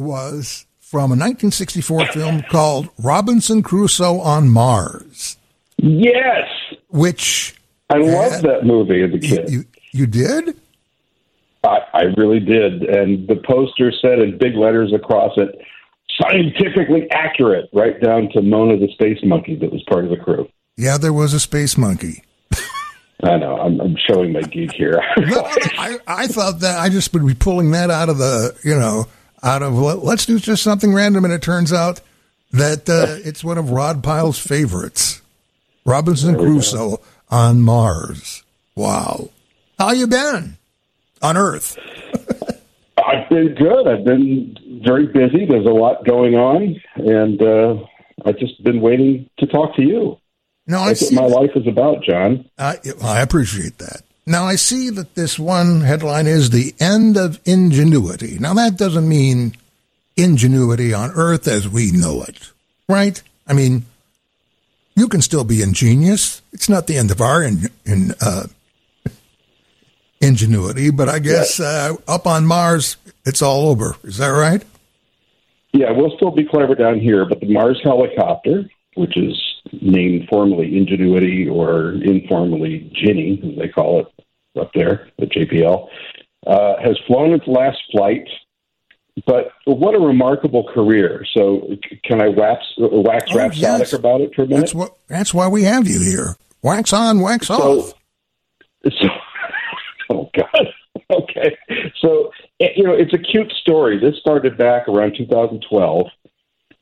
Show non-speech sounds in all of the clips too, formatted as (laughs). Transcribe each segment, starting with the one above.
was from a 1964 film called Robinson Crusoe on Mars. Yes, which I loved that movie as a kid. You, you, you did? I, I really did, and the poster said in big letters across it, "Scientifically accurate," right down to Mona the space monkey that was part of the crew. Yeah, there was a space monkey. I know. I'm, I'm showing my geek here. no, I, I thought that I just would be pulling that out of the, you know, out of let's do just something random, and it turns out that uh, (laughs) it's one of Rod Pyle's favorites, Robinson Crusoe go. on Mars. Wow, how you been on Earth? (laughs) I've been good. I've been very busy. There's a lot going on, and uh, I've just been waiting to talk to you. No, That's what my that. life is about, John. I, I appreciate that. Now, I see that this one headline is the end of ingenuity. Now, that doesn't mean ingenuity on Earth as we know it, right? I mean, you can still be ingenious. It's not the end of our in, in uh, ingenuity, but I guess uh, up on Mars, it's all over. Is that right? Yeah, we'll still be clever down here, but the Mars helicopter, which is named formally Ingenuity or informally Ginny, as they call it up there at JPL, uh, has flown its last flight. But what a remarkable career! So, can I wax, wax oh, rhapsodic yes. about it for a minute? That's what. That's why we have you here. Wax on, wax so, off. So, (laughs) oh God. (laughs) Okay. So, you know, it's a cute story. This started back around 2012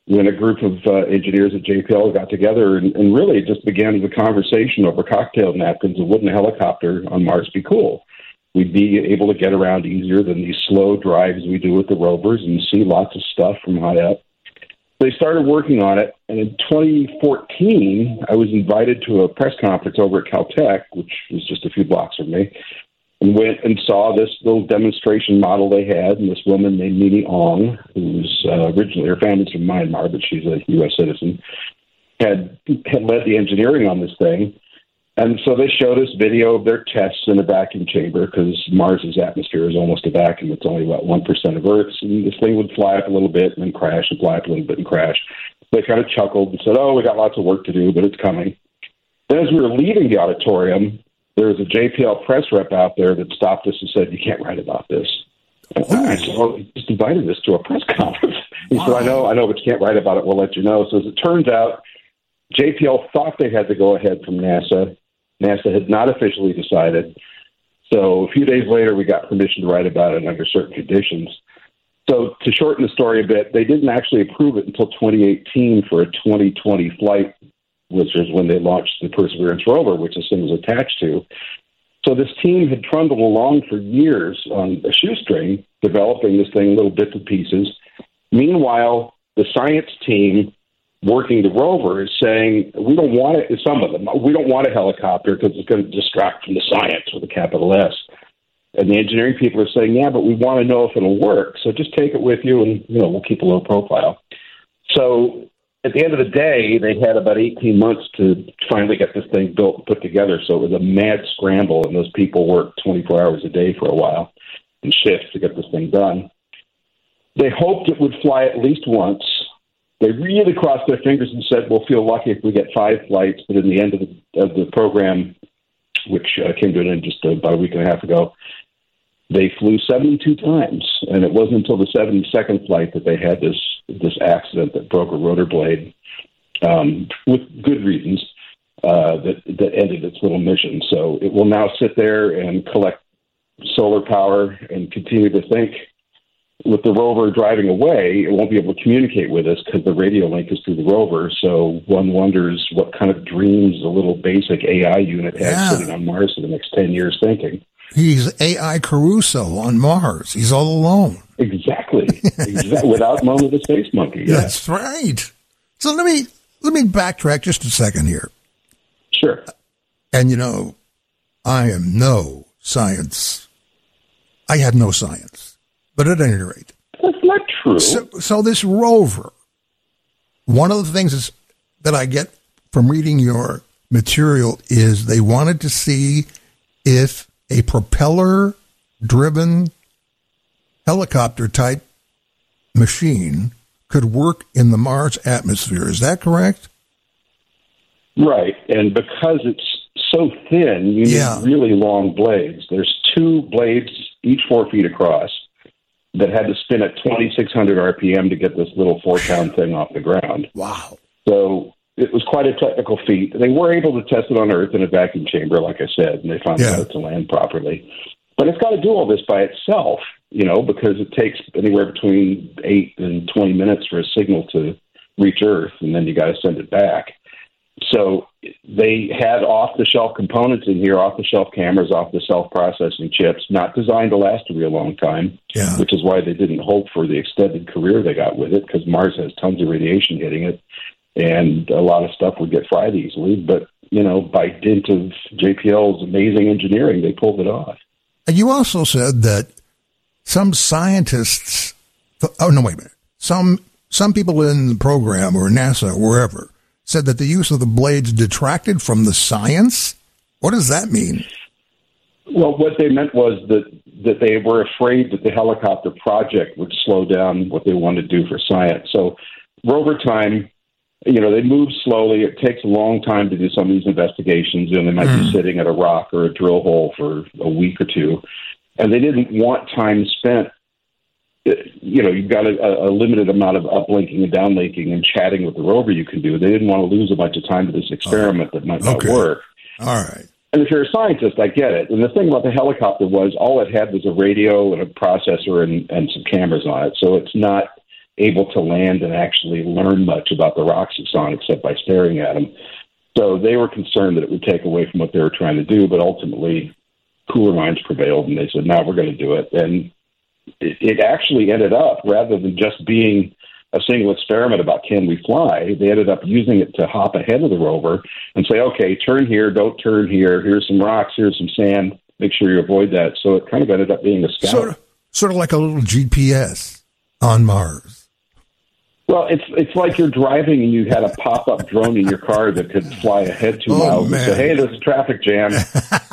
when a group of uh, engineers at JPL got together and, and really just began a conversation over cocktail napkins of wouldn't a helicopter on Mars be cool? We'd be able to get around easier than these slow drives we do with the rovers and see lots of stuff from high up. They started working on it, and in 2014, I was invited to a press conference over at Caltech, which was just a few blocks from me, and went and saw this little demonstration model they had. And this woman named MiMi Aung, who's uh, originally her family's from Myanmar, but she's a U.S. citizen, had had led the engineering on this thing. And so they showed us video of their tests in a vacuum chamber because Mars's atmosphere is almost a vacuum. It's only about one percent of Earth's, and this thing would fly up a little bit and then crash, and fly up a little bit and crash. They kind of chuckled and said, "Oh, we got lots of work to do, but it's coming." Then, as we were leaving the auditorium, there was a JPL press rep out there that stopped us and said, "You can't write about this." And I said, "Well, you just invited us to a press (laughs) conference." He wow. said, "I know, I know, but you can't write about it. We'll let you know." So as it turns out, JPL thought they had to go ahead from NASA. NASA had not officially decided. So a few days later, we got permission to write about it under certain conditions. So to shorten the story a bit, they didn't actually approve it until 2018 for a 2020 flight which is when they launched the Perseverance rover, which this thing was attached to. So this team had trundled along for years on a shoestring, developing this thing little bits and pieces. Meanwhile, the science team working the rover is saying we don't want it. Some of them we don't want a helicopter because it's going to distract from the science with a capital S. And the engineering people are saying, yeah, but we want to know if it'll work. So just take it with you, and you know we'll keep a low profile. So at the end of the day, they had about 18 months to finally get this thing built and put together. So it was a mad scramble, and those people worked 24 hours a day for a while in shifts to get this thing done. They hoped it would fly at least once. They really crossed their fingers and said, "We'll feel lucky if we get five flights." But in the end of the, of the program, which uh, came to an end just about a week and a half ago, they flew 72 times, and it wasn't until the 72nd flight that they had this this accident that broke a rotor blade, um, with good reasons, uh, that that ended its little mission. So it will now sit there and collect solar power and continue to think. With the rover driving away, it won't be able to communicate with us because the radio link is through the rover. So one wonders what kind of dreams the little basic AI unit has yeah. sitting on Mars for the next 10 years thinking. He's AI Caruso on Mars. He's all alone. Exactly. exactly. (laughs) Without Mona the Space Monkey. Yeah. That's right. So let me let me backtrack just a second here. Sure. And you know, I am no science. I have no science. But at any rate. That's not true. So, so this rover, one of the things is, that I get from reading your material is they wanted to see if a propeller driven helicopter type machine could work in the Mars atmosphere. Is that correct? Right. And because it's so thin, you Yeah. need really long blades. There's two blades, each four feet across, that had to spin at 2,600 RPM to get this little four pound thing off the ground. Wow. So it was quite a technical feat. They were able to test it on Earth in a vacuum chamber, like I said, and they found Yeah. out to land properly. But it's got to do all this by itself, you know, because it takes anywhere between eight and 20 minutes for a signal to reach Earth, and then you got to send it back. So they had off the shelf components in here, off the shelf cameras, off the shelf processing chips, not designed to last a real long time Yeah. which is why they didn't hope for the extended career they got with it because Mars has tons of radiation hitting it, and a lot of stuff would get fried easily. But you know, by dint of JPL's amazing engineering, they pulled it off. And you also said that some scientists, oh no, wait a minute. Some some people in the program or NASA or wherever said that the use of the blades detracted from the science. What does that mean? Well, what they meant was that that they were afraid that the helicopter project would slow down what they wanted to do for science. So rover time, you know, they move slowly. It takes a long time to do some of these investigations, and they might be hmm. sitting at a rock or a drill hole for a week or two, and they didn't want time spent. uh, You know, you've got a, a limited amount of uplinking and downlinking and chatting with the rover you can do. They didn't want to lose a bunch of time to this experiment that might not Okay. work. All right. And if you're a scientist, I get it. And the thing about the helicopter was all it had was a radio and a processor and, and some cameras on it. So it's not able to land and actually learn much about the rocks it's on except by staring at them. So they were concerned that it would take away from what they were trying to do, but ultimately cooler minds prevailed and they said, no, we're going to do it. And it, it actually ended up, rather than just being a single experiment about can we fly, they ended up using it to hop ahead of the rover and say, okay, turn here, don't turn here. Here's some rocks, here's some sand. Make sure you avoid that. So it kind of ended up being a scout. Sort of, sort of like a little GPS on Mars. Well, it's it's like you're driving and you had a pop up drone in your car that could fly ahead two Oh, miles man. and say, "Hey, there's a traffic jam.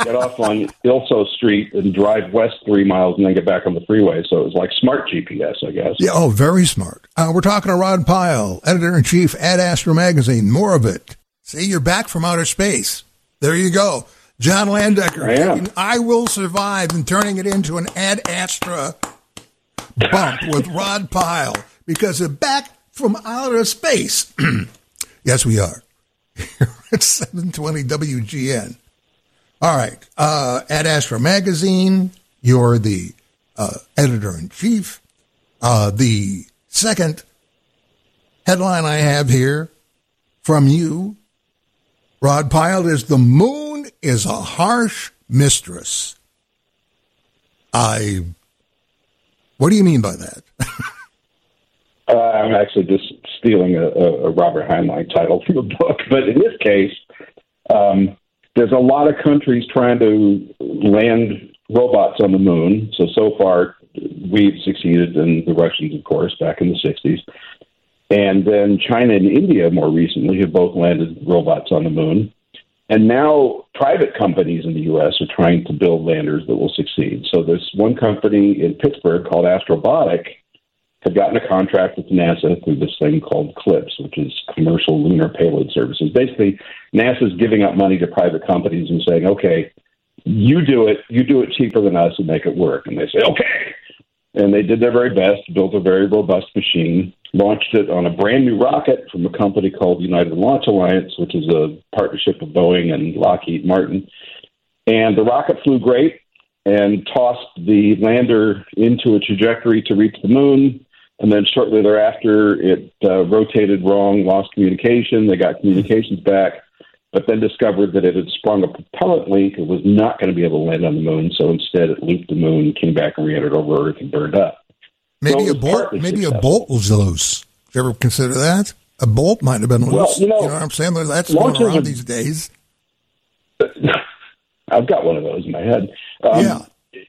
get off on Ilso Street and drive west three miles and then get back on the freeway." So it was like smart GPS, I guess. Yeah, oh, very smart. Uh, we're talking to Rod Pyle, editor in chief Ad Astra Magazine. More of it. See, you're back from outer space. There you go. John Landecker. I am. I Will Survive and turning it into an Ad Astra bump with Rod Pyle because they're back from outer space. (clears throat) yes, we are. it's 720 WGN. All right. Uh, Ad Astra Magazine, you're the uh, editor in chief. Uh, the second headline I have here from you, Rod Pyle, is The Moon is a Harsh Mistress. I. What do you mean by that? (laughs) Uh, I'm actually just stealing a, a, a Robert Heinlein title from the book, but in this case, um, there's a lot of countries trying to land robots on the moon. So so far, we've succeeded, and the Russians, of course, back in the '60s, and then China and India more recently have both landed robots on the moon. And now private companies in the U.S. are trying to build landers that will succeed. So there's one company in Pittsburgh called Astrobotic have gotten a contract with NASA through this thing called CLPS, which is Commercial Lunar Payload Services. Basically, NASA's giving up money to private companies and saying, okay, you do it, you do it cheaper than us and make it work. And they say, okay. And they did their very best, built a very robust machine, launched it on a brand new rocket from a company called United Launch Alliance, which is a partnership of Boeing and Lockheed Martin. And the rocket flew great and tossed the lander into a trajectory to reach the moon. And then shortly thereafter, it uh, rotated wrong, lost communication. They got communications back, but then discovered that it had sprung a propellant leak. It was not going to be able to land on the moon. So instead, it looped the moon, came back and re-entered over Earth and burned up. Maybe it a bolt. Maybe a bolt was loose. Did you ever consider that? A bolt might have been loose. Well, you know, what I'm saying? That's going around are- these days. (laughs) I've got one of those in my head. Um, Yeah.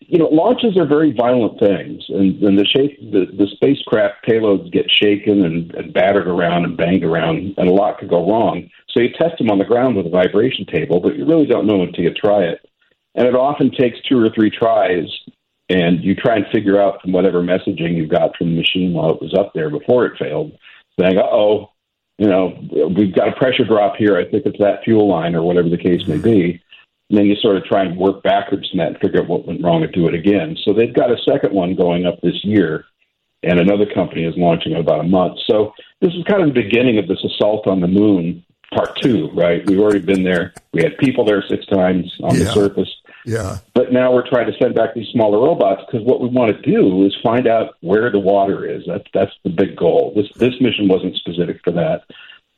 You know, launches are very violent things, and, and the shape, the, the spacecraft payloads get shaken and, and battered around and banged around, and a lot could go wrong. So you test them on the ground with a vibration table, but you really don't know until you try it. And it often takes two or three tries and you try and figure out from whatever messaging you got from the machine while it was up there before it failed, saying, "Uh oh, you know, we've got a pressure drop here. I think it's that fuel line or whatever the case may be." And then you sort of try and work backwards from that and figure out what went wrong and do it again. So they've got a second one going up this year, and another company is launching in about a month. So this is kind of the beginning of this assault on the moon, part two, right? We've already been there. We had people there six times on Yeah. the surface. Yeah. But now we're trying to send back these smaller robots because what we want to do is find out where the water is. That's that's the big goal. This this mission wasn't specific for that,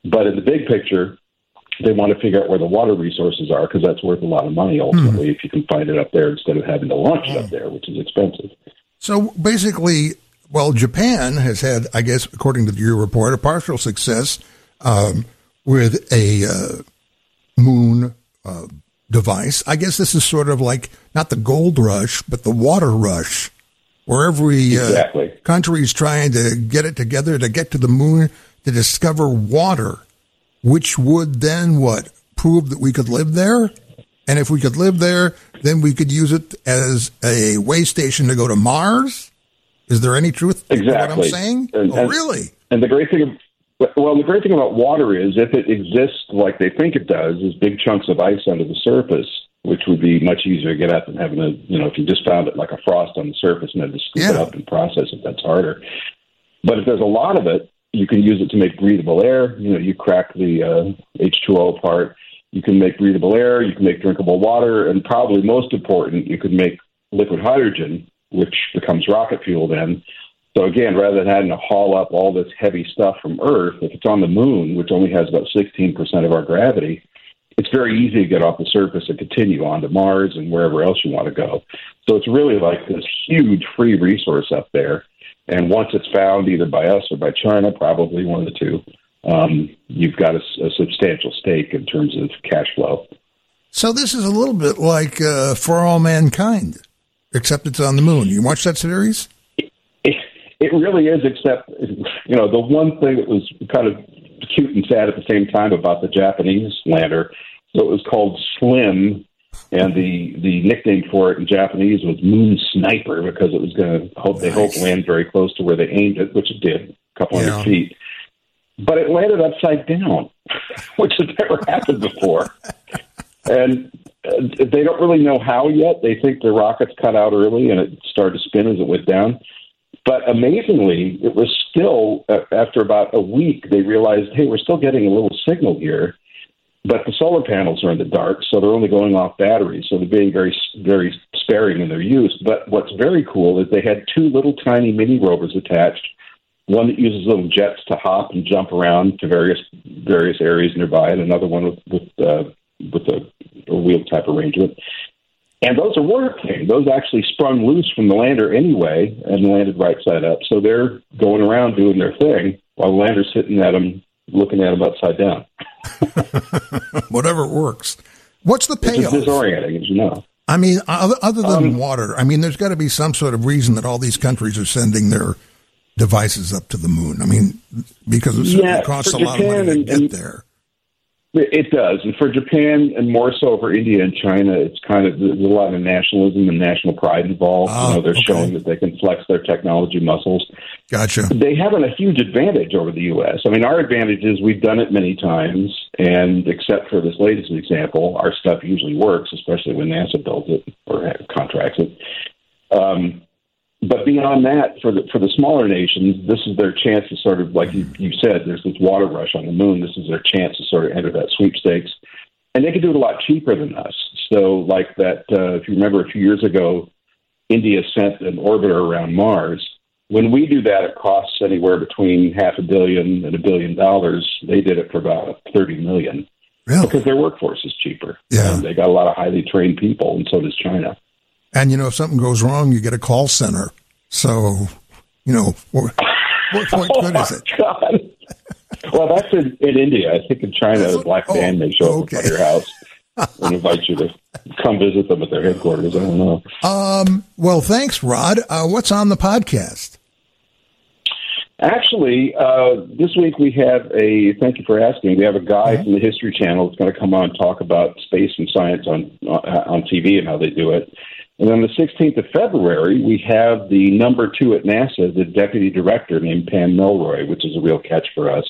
but in the big picture, they want to figure out where the water resources are because that's worth a lot of money ultimately if you can find it up there instead of having to launch it up there, which is expensive. So basically, well, Japan has had, I guess, according to your report, a partial success um, with a uh, moon uh, device. I guess this is sort of like not the gold rush, but the water rush, where every uh, Exactly. country is trying to get it together to get to the moon to discover water, which would then what prove that we could live there. And if we could live there, then we could use it as a way station to go to Mars. Is there any truth to what I'm saying? And- oh, and- really? And the great thing, well, the great thing about water is if it exists like they think it does, is big chunks of ice under the surface, which would be much easier to get at than having a, you know, if you just found it like a frost on the surface and had to scoop it up and process it, that's harder. But if there's a lot of it, you can use it to make breathable air. You know, you crack the uh, H2O apart. You can make breathable air. You can make drinkable water, and probably most important, you could make liquid hydrogen, which becomes rocket fuel then. So again, rather than having to haul up all this heavy stuff from Earth, if it's on the moon, which only has about 16% of our gravity, it's very easy to get off the surface and continue on to Mars and wherever else you want to go. So it's really like this huge free resource up there. And once it's found either by us or by China, probably one of the two, um, you've got a, a substantial stake in terms of cash flow. So this is a little bit like uh, For All Mankind, except it's on the moon. You watch that series? It, it really is, except, you know, the one thing that was kind of cute and sad at the same time about the Japanese lander, so it was called Slim, and the, the nickname for it in Japanese was Moon Sniper because it was going to hope they hope Nice. land very close to where they aimed it, which it did, a couple Yeah. hundred feet. But it landed upside down, (laughs) which has never happened before. And uh, they don't really know how yet. They think the rockets cut out early and it started to spin as it went down. But amazingly, it was still, uh, after about a week, they realized, hey, we're still getting a little signal here. But the solar panels are in the dark, so they're only going off batteries. So they're being very, very sparing in their use. But what's very cool is they had two little tiny mini rovers attached. One that uses little jets to hop and jump around to various various areas nearby, and another one with with, uh, with a, a wheel type arrangement. And those are working. Those actually sprung loose from the lander anyway and landed right side up. So they're going around doing their thing while the lander's sitting at them, looking at them upside down. (laughs) (laughs) Whatever works. What's the payoff? disorienting, as you know. I mean, other, other than Um, water, I mean, there's got to be some sort of reason that all these countries are sending their devices up to the moon. I mean, because it Yeah, costs a for lot of money to and- get and- there. It does, and for Japan, and more so for India and China, it's kind of there's a lot of nationalism and national pride involved. Ah, you know, they're okay. showing that they can flex their technology muscles. Gotcha. they have a huge advantage over the U.S. I mean, our advantage is we've done it many times, and except for this latest example, our stuff usually works, especially when NASA builds it or contracts it. Um, but beyond that, for the for the smaller nations, this is their chance to sort of, like you, you said, there's this water rush on the moon. This is their chance to sort of enter that sweepstakes, and they can do it a lot cheaper than us. So, like that, uh, if you remember, a few years ago, India sent an orbiter around Mars. When we do that, it costs anywhere between half a billion and a billion dollars. They did it for about thirty million Really? because their workforce is cheaper. Yeah. and they got a lot of highly trained people, and so does China. And, you know, if something goes wrong, you get a call center. So, you know, what, what, (laughs) what good is it? Oh, God. well, that's in, in India. I think in China, a black Oh, band may show up okay. at your house and invite you to come visit them at their headquarters. I don't know. Um, well, thanks, Rod. Uh, what's on the podcast? Actually, uh, this week we have a. Thank you for asking. We have a guy Mm-hmm. from the History Channel that's going to come on and talk about space and science on uh, on TV and how they do it. And on the 16th of February, we have the number two at NASA, the deputy director named Pam Melroy, which is a real catch for us.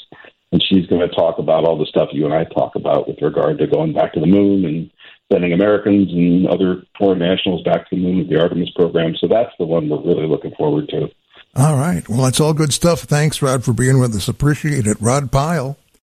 And she's going to talk about all the stuff you and I talk about with regard to going back to the moon and sending Americans and other foreign nationals back to the moon with the Artemis program. So that's the one we're really looking forward to. All right. Well, that's all good stuff. Thanks, Rod, for being with us. Appreciate it. Rod Pyle.